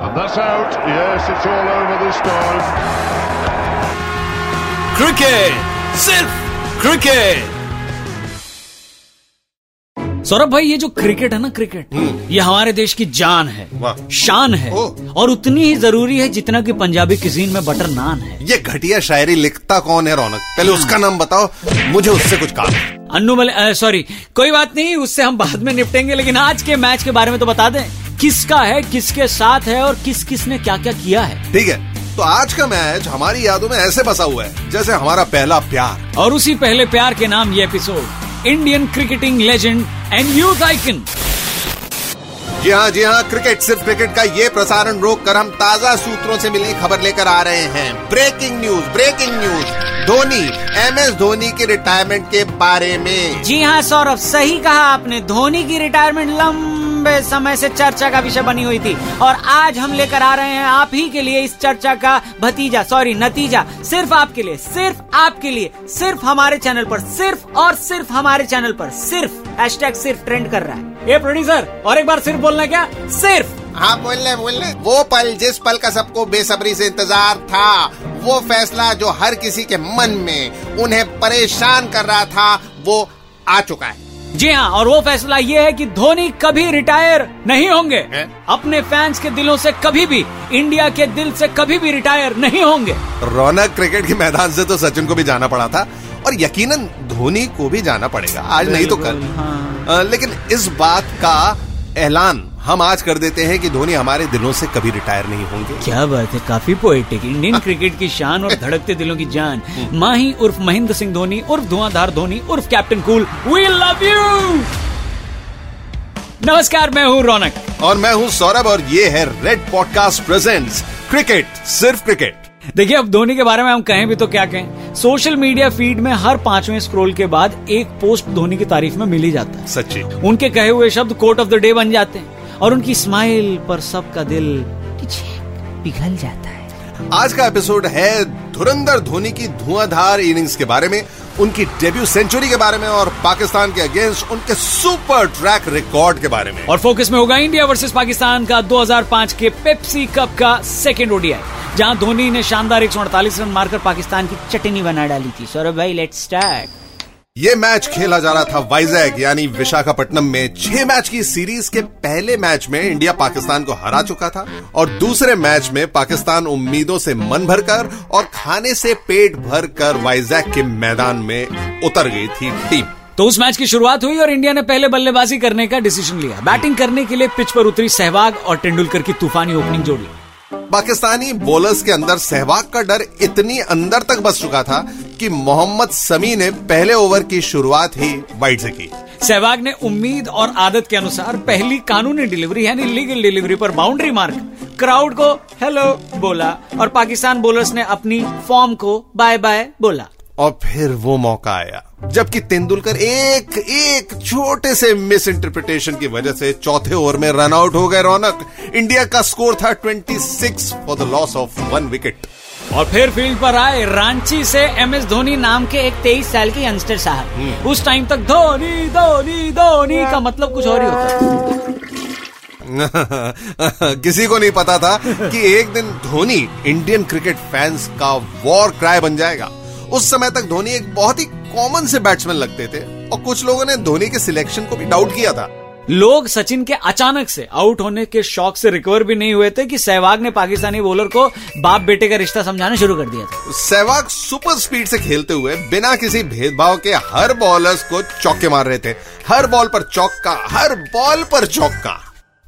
And that's out. Yes, it's all over this time. Cricket सिर्फ़ cricket Saurabh भाई ये जो क्रिकेट है ना क्रिकेट ये हमारे देश की जान है शान है और उतनी ही ज़रूरी है जितना कि पंजाबी किसीन में बटर नान है। ये घटिया शायरी लिखता कौन है रौनक? पहले उसका नाम बताओ मुझे उससे कुछ काम है। अन्नू मल सॉरी कोई बात नहीं उससे हम बाद में निपटेंगे लेकिन आज के मैच के बारे में तो बता दें। किसका है किसके साथ है और किस किस ने क्या क्या किया है। ठीक है तो आज का मैच हमारी यादों में ऐसे बसा हुआ है जैसे हमारा पहला प्यार। और उसी पहले प्यार के नाम ये episode Indian cricketing legend and youth icon जी हाँ जी हाँ क्रिकेट सिर्फ़ क्रिकेट का ये प्रसारण रोक कर हम ताज़ा सूत्रों से मिली खबर लेकर आ रहे हैं। Breaking news breaking news Dhoni M S Dhoni के रिटायरमेंट के बारे में। जी हाँ सौरभ सही कहा आपने धोनी की रिटायरमेंट लंबे समय से चर्चा का विषय बनी हुई थी। और आज हम लेकर आ रहे हैं आप ही के लिए इस चर्चा का भतीजा, सॉरी, नतीजा। सिर्फ़ आपके लिए, सिर्फ़ आपके लिए, सिर्फ़ हमारे चैनल पर, सिर्फ़ और सिर्फ़ हमारे चैनल पर, सिर्फ़ हैशटैग सिर्फ़ ट्रेंड कर रहा है। ये प्रोड्यूसर और एक बार सिर्फ़ बोलना क्या? सिर्फ़। हाँ बोल रहे बोल रहे वो पल, जिस पल का सबको बेसब्री से इंतज़ार था, वो फैसला जो हर किसी के मन में उन्हें परेशान कर रहा था, वो आ चुका है। जी हाँ और वो फैसला ये है कि धोनी कभी रिटायर नहीं होंगे है? अपने फैंस के दिलों से कभी भी इंडिया के दिल से कभी भी रिटायर नहीं होंगे रौनक क्रिकेट के मैदान से तो सचिन को भी जाना पड़ा था और यकीनन धोनी को भी जाना पड़ेगा आज नहीं तो कल हाँ। लेकिन इस बात का ऐलान हम आज कर देते हैं कि धोनी हमारे दिलों से कभी रिटायर नहीं होंगे। क्या बात है काफ़ी पोएटिक इंडियन क्रिकेट की शान और धड़कते दिलों की जान। माही उर्फ़ महेंद्र सिंह धोनी उर्फ़ धुआंधार Dhoni उर्फ़ captain cool we love you नमस्कार मैं हूँ रौनक। और मैं हूँ सौरभ और ये है रेड पॉडकास्ट प्रेजेंट्स क्रिकेट सिर्फ़ क्रिकेट देखिए अब धोनी के बारे में हम कहें भी तो क्या कहें? सोशल मीडिया फ़ीड में हर पाँचवें स्क्रॉल के बाद एक पोस्ट धोनी की तारीफ़ में मिल ही जाता है। सच्ची। उनके कहे हुए शब्द कोट ऑफ़ द डे बन जाते हैं। और उनकी स्माइल पर सबका दिल पिघल जाता है। आज का एपिसोड है धुरंधर धोनी की धुआंधार इनिंग्स के बारे में उनकी डेब्यू सेंचुरी के बारे में और पाकिस्तान के अगेंस्ट उनके सुपर ट्रैक रिकॉर्ड के बारे में। और फोकस में होगा इंडिया वर्सेस पाकिस्तान का 2005 के पेप्सी कप का सेकेंड ओडीआई जहाँ धोनी ने शानदार 148 रन मारकर पाकिस्तान की चटनी बना डाली थी। सौरभ भाई लेट्स स्टार्ट ये मैच खेला जा रहा था वाइजैक यानी विशाखापट्टनम में। छह मैच की सीरीज़ के पहले मैच में इंडिया पाकिस्तान को हरा चुका था और दूसरे मैच में पाकिस्तान उम्मीदों से मन भरकर और खाने से पेट भरकर वाइजैक के मैदान में उतर गई थी टीम। तो उस मैच की शुरुआत हुई और इंडिया ने पहले बल्लेबाजी करने का डिसीज़न लिया। बैटिंग करने के लिए पिच पर उतरी सहवाग और तेंदुलकर की तूफानी ओपनिंग जोड़ी। पाकिस्तानी बॉलर्स के अंदर सहवाग का डर इतनी अंदर तक बस चुका था कि मोहम्मद समी ने पहले ओवर की शुरुआत ही वाइड से की। सहवाग ने उम्मीद और आदत के अनुसार पहली कानूनी डिलीवरी यानी लीगल डिलीवरी पर बाउंड्री मार्क। क्राउड को हेलो बोला और पाकिस्तान बोलर्स ने अपनी फॉर्म को बाय बाय बोला। और फिर वो मौका आया जबकि तेंदुलकर एक एक छोटे से मिस इंटरप्रिटेशन की वजह से चौथे ओवर में रन आउट हो गए रौनक। इंडिया का स्कोर था 26 for the loss of one wicket. और फिर फ़ील्ड पर आए रांची से एम एस धोनी नाम के एक तेईस साल के यंगस्टर साहब। उस टाइम तक धोनी धोनी धोनी का मतलब कुछ और ही होता। था किसी को नहीं पता था कि एक दिन धोनी इंडियन क्रिकेट फैंस का वॉर क्राई बन जाएगा। उस समय तक धोनी एक बहुत ही कॉमन से बैट्समैन लगते थे और कुछ लोगों ने धोनी के सिलेक्शन को भी डाउट किया था। लोग सचिन के अचानक से आउट होने के शौक से रिकवर भी नहीं हुए थे कि सहवाग ने पाकिस्तानी बॉलर को बाप बेटे का रिश्ता समझाना शुरू कर दिया था। सहवाग सुपर स्पीड से खेलते हुए बिना किसी भेदभाव के हर बॉलर्स को चौके मार रहे थे। हर बॉल पर चौका हर बॉल पर चौका।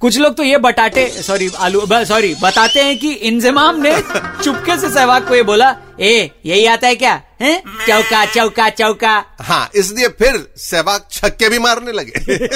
कुछ लोग तो ये बटाटे सॉरी आलू सॉरी बताते हैं कि इंजमाम ने चुपके से सहवाग को ये बोला ए यही आता है क्या? है? चौका चौका चौका। हाँ इसलिए फिर सहवाग छक्के भी मारने लगे।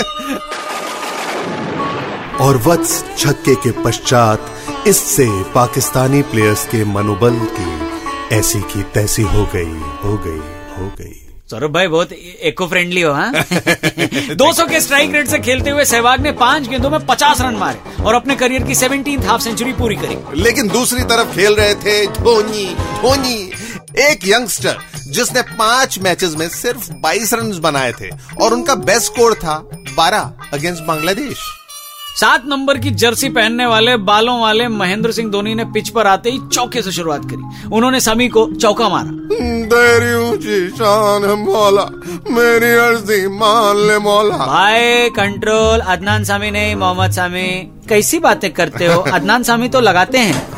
और वत्स छक्के के पश्चात इससे पाकिस्तानी प्लेयर्स के मनोबल की ऐसी की तैसी हो गई हो गई हो गई। सौरभ भाई बहुत इको फ्रेंडली हो? हाँ 200 के स्ट्राइक रेट से खेलते हुए सहवाग ने पाँच गेंदों में 50 रन मारे और अपने करियर की सेवनटीन हाफ़ सेंचुरी पूरी करी। लेकिन दूसरी तरफ़ खेल रहे थे धोनी धोनी एक यंगस्टर जिसने पाँच मैचेस में सिर्फ़ 22 रन बनाए थे और उनका बेस्ट स्कोर था 12 अगेंस्ट बांग्लादेश। सात नंबर की जर्सी पहनने वाले बालों वाले महेंद्र सिंह धोनी ने पिच पर आते ही चौके से शुरुआत करी। उन्होंने समी को चौका मारा। तेरी ऊँची शान है मौला मेरी अर्जी मान ले मौला। भाई कंट्रोल अदनान सामी नहीं मोहम्मद सामी। कैसी बातें करते हो? अदनान सामी तो लगाते हैं।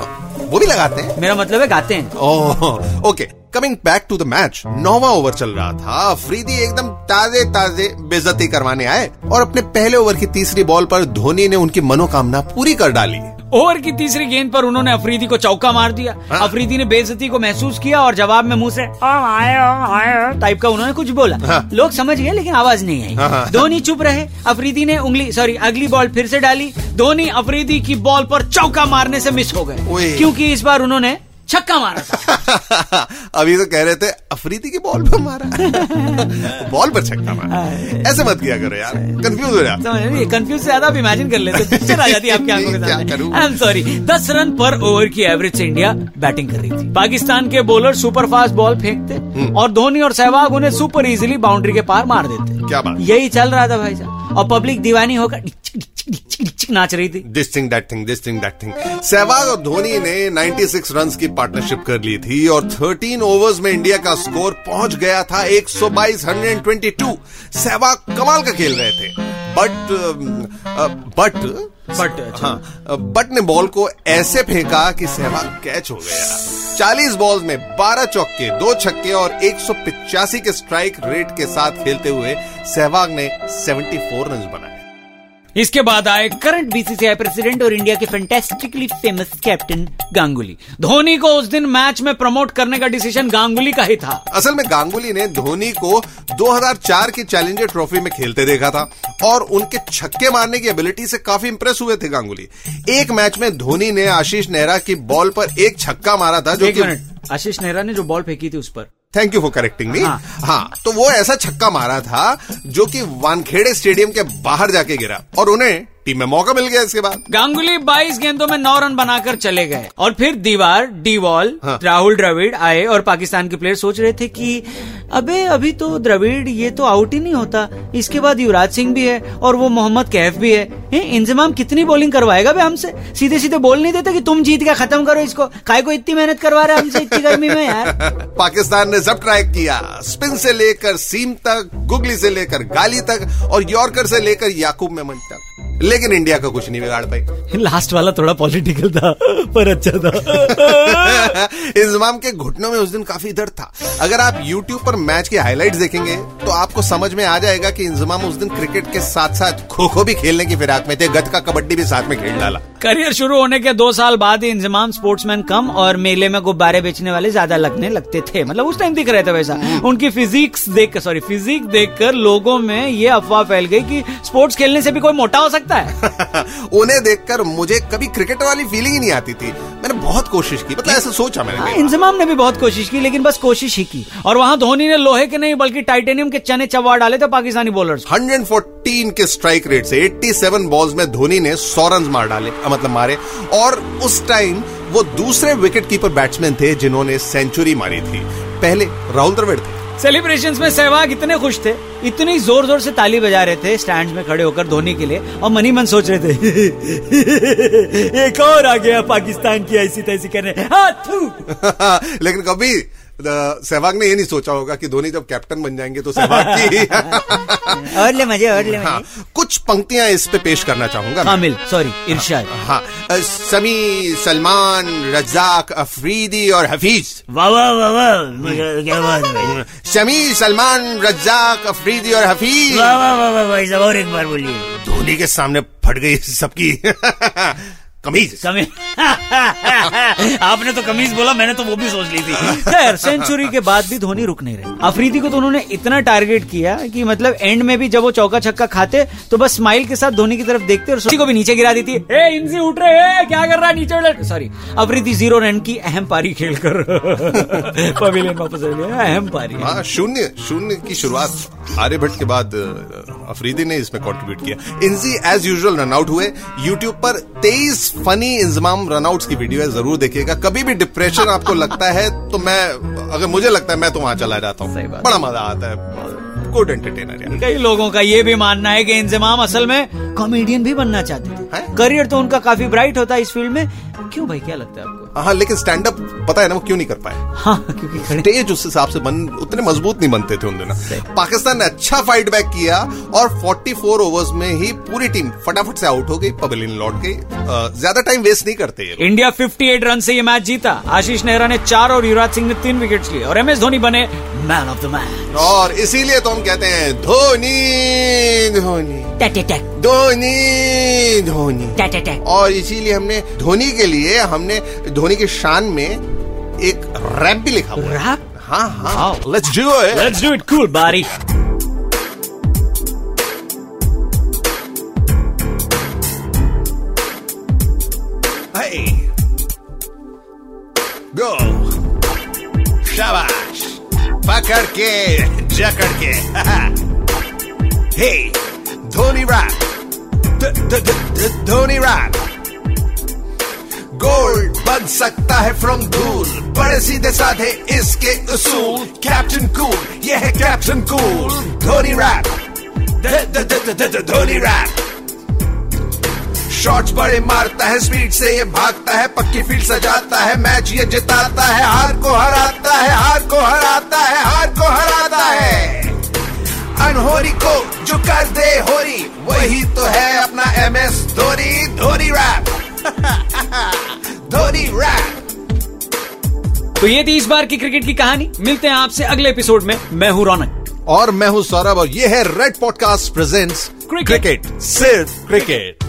वो भी लगाते हैं? मेरा मतलब है गाते हैं। ओह okay coming back to the match नौवा ओवर चल रहा था। फ्रीदी एकदम ताजे ताजे बेजती करवाने आए और अपने पहले ओवर की तीसरी बॉल पर धोनी ने उनकी मनोकामना पूरी कर डाली। ओवर की तीसरी गेंद पर उन्होंने अफरीदी को चौका मार दिया। हाँ। अफरीदी ने बेजती को महसूस किया और जवाब में मुँह से टाइप का उन्होंने कुछ बोला। हाँ। लोग समझ गए लेकिन आवाज़ नहीं आई। हाँ। आई धोनी चुप रहे। अफरीदी ने उंगली सॉरी अगली बॉल फिर से डाली। धोनी अफरीदी की बॉल पर चौका मारने से मिस हो गए। क्योंकि इस बार उन्होंने छक्का मारा था। अभी तो कह रहे थे अफरीदी की बॉल पर मारा। बॉल पर छक्का मारा। ऐसे मत किया करो यार कंफ्यूज हो रहे कंफ्यूज से ज़्यादा आप इमेजिन कर लेते पिक्चर आ जाती है आपकी आँखों के सामने। आई एम सॉरी दस रन पर ओवर की एवरेज से इंडिया बैटिंग कर रही थी। पाकिस्तान के बॉलर सुपर फास्ट बॉल फेंकते हम्म। और धोनी और सहवाग उन्हें सुपर इजिली बाउंड्री के पार मार देते। क्या बात? यही चल रहा था भाई साहब। और पब्लिक दीवानी होकर डिच नाच रही थी। This thing that thing this thing that thing Sehwag और धोनी ने 96 रन्स की पार्टनरशिप कर ली थी और 13 ओवर्स में इंडिया का स्कोर पहुँच गया था 122 122 सहवाग कमाल का खेल रहे थे। बट बट बट अच्छा। हाँ बट ने बॉल को ऐसे फेंका कि सहवाग कैच हो गया। 40 बॉल्स में 12 चौके दो छक्के और एक के स्ट्राइक रेट के साथ खेलते हुए सहवाग ने 74 रन बनाए। इसके बाद आए करंट बीसीसीआई प्रेसिडेंट और इंडिया के fantastically famous captain Ganguly. Dhoni को उस दिन मैच में प्रमोट करने का डिसीज़न गांगुली का ही था। असल में गांगुली ने धोनी को 2004 की चैलेंजर ट्रॉफी में खेलते देखा था और उनके छक्के मारने की एबिलिटी से काफ़ी इंप्रेस हुए थे गांगुली। एक मैच में धोनी ने आशीष नेहरा की बॉल पर एक छक्का मारा था जो आशीष नेहरा ने जो बॉल फेंकी थी उस पर। Thank you for correcting me हाँ। तो वो ऐसा छक्का मारा था जो कि वानखेड़े स्टेडियम के बाहर जाके गिरा और उन्हें टीम में मौका मिल गया इसके बाद। गांगुली 22 गेंदों में नौ रन बनाकर चले गए। और फिर दीवार डी वॉल हाँ। राहुल द्रविड़ आए और पाकिस्तान के प्लेयर सोच रहे थे कि अबे अभी तो द्रविड़ ये तो आउट ही नहीं होता। इसके बाद युवराज सिंह भी है और वो मोहम्मद कैफ भी है। इंजमाम कितनी बॉलिंग करवाएगा बे हमसे? सीधे सीधे बोल नहीं देते कि तुम जीत के खत्म करो इसको। काय को इतनी मेहनत करवा रहे हमसे इतनी गर्मी में यार? पाकिस्तान ने सब ट्राई किया स्पिन से लेकर सीम तक गुगली से लेकर गाली तक और यॉर्कर से लेकर याकूब मेमन तक। लेकिन इंडिया का कुछ नहीं बिगाड़ पाई। लास्ट वाला थोड़ा पॉलिटिकल था पर अच्छा था। इंजमाम के घुटनों में उस दिन काफ़ी दर्द था। अगर आप YouTube पर मैच की हाइलाइट्स देखेंगे तो आपको समझ में आ जाएगा कि इंजमाम उस दिन क्रिकेट के साथ साथ खो खो भी खेलने की फिराक में थे गत का कबड्डी भी साथ में खेल डाला। करियर शुरू होने के दो साल बाद ही इंजमाम स्पोर्ट्समैन कम और मेले में गुब्बारे बेचने वाले ज़्यादा लगने लगते थे। मतलब उस टाइम दिख रहे थे वैसा। उनकी फिजिक्स देख सॉरी फिजिक देखकर लोगों में ये अफवाह फैल गई कि स्पोर्ट्स खेलने से भी कोई मोटा हो सकता है। उन्हें देखकर मुझे कभी क्रिकेट वाली फीलिंग ही नहीं आती थी। मैंने बहुत कोशिश की मतलब ऐसा सोचा मैंने हाँ। इंजमाम ने भी बहुत कोशिश की लेकिन बस कोशिश ही की। और वहाँ धोनी ने लोहे के नहीं बल्कि टाइटेनियम के चने चबा डाले थे पाकिस्तानी बॉलर्स 114 के स्ट्राइक रेट से 87 बॉल्स में धोनी ने 100 रन मार डाले मतलब मारे। और उस टाइम वो दूसरे विकेट कीपर बैट्समैन थे जिन्होंने सेंचुरी मारी थी। पहले राहुल द्रविड़ थे। सेलिब्रेशंस में सहवाग इतने खुश थे इतनी ज़ोर ज़ोर से ताली बजा रहे थे स्टैंड में खड़े होकर धोनी के लिए और मनी मन सोच रहे थे एक और आ गया पाकिस्तान की ऐसी तैसी करने। हाँ, लेकिन कभी सहवाग ने ये नहीं सोचा होगा कि धोनी जब कैप्टन बन जाएँगे तो सहवाग की और ले मज़े और ले हाँ कुछ पंक्तियाँ इस पे पेश करना चाहूँगा। कामिल सॉरी इरशाद। हाँ अ, समी सलमान रजाक अफरीदी और हफीज। वाह वाह वाह वाह क्या बात है। शमी सलमान रजाक अफरीदी और हफीज। वाह वाह वाह वाह और एक बार बोलिए। धोनी के सामने फट गई सबकी। कमीज। कमीज आपने तो कमीज बोला मैंने तो वो भी सोच ली थी। खैर सेंचुरी के बाद भी धोनी रुक नहीं रहे। अफरीदी को तो उन्होंने इतना टारगेट किया कि मतलब एंड में भी जब वो चौका छक्का खाते तो बस स्माइल के साथ धोनी की तरफ़ देखते और उसी को भी नीचे गिरा देती ए इंजी उठ रहे हैं क्या कर रहा है नीचे सॉरी अफरीदी ज़ीरो रन की अहम पारी खेलकर पवेलियन वापस अहम पारी हाँ। शून्य शून्य की शुरुआत आर्यभट्ट के बाद अफरीदी ने इसमें कंट्रीब्यूट किया। Inzi as usual run out हुए। यूट्यूब पर 23 फनी इंजमाम रनआउट्स की वीडियो है ज़रूर देखिएगा। कभी भी डिप्रेशन आपको लगता है तो मैं अगर मुझे लगता है मैं तो वहाँ चला जाता हूँ। बड़ा मज़ा आता है। गुड एंटरटेनर कई लोगों का ये भी मानना है कि इंजमाम असल में कॉमेडियन भी बनना चाहते थे। करियर तो उनका काफ़ी ब्राइट होता है इस फ़ील्ड में क्यों भाई क्या लगता है आपको? हाँ लेकिन स्टैंड अप पता है ना वो क्यों नहीं कर पाए? हाँ क्योंकि स्टेज उस हिसाब से बन उतने मज़बूत नहीं बनते थे उन दिनों। पाकिस्तान ने अच्छा फाइट बैक किया और 44 ओवर्स में ही पूरी टीम फटाफट से आउट हो गई पवेलियन लौट गई। ज़्यादा टाइम वेस्ट नहीं करते। इंडिया 58 रन से ये मैच जीता। आशीष नेहरा ने चार और युवराज सिंह ने तीन विकेट लिए। और एम एस धोनी बने मैन ऑफ़ द मैच और इसीलिए तो हम कहते हैं धोनी धोनी। धोनी धोनी। और इसीलिए हमने धोनी के लिए हमने धोनी की शान में एक रैप भी लिखा हुआ है। रैप? हाँ हाँ। Let's do it let's do it cool बारी Hey. Go. शाबाश। पकड़ के जकड़ के। Hey, Dhoni rap Dhoni rap gold बन सकता है फ्रॉम धूल बड़े सीधे साधे इसके उसूल। कैप्टन कूल ये है captain cool Dhoni rap Dhoni rap shots बड़े मारता है स्पीड से ये भागता है, पक्की फ़ील्ड सजाता है मैच ये जिताता है, हार को हराता है, हार को हराता है, हार को हराता है। अनहोरी को जो कर दे होरी वही तो है अपना एम एस धोरी धोरी रैप धोरी रैप तो ये थी इस बार की क्रिकेट की कहानी। मिलते हैं आपसे अगले एपिसोड में। मैं हूँ रौनक। और मैं हूँ सौरभ और ये है red podcast present cricket, cricket सिर्फ़ cricket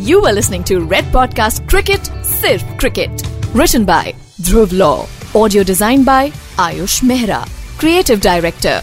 you are listening to red podcast cricket सिर्फ़ cricket रिशन by Dhruv Law audio design by Ayush Mehra creative director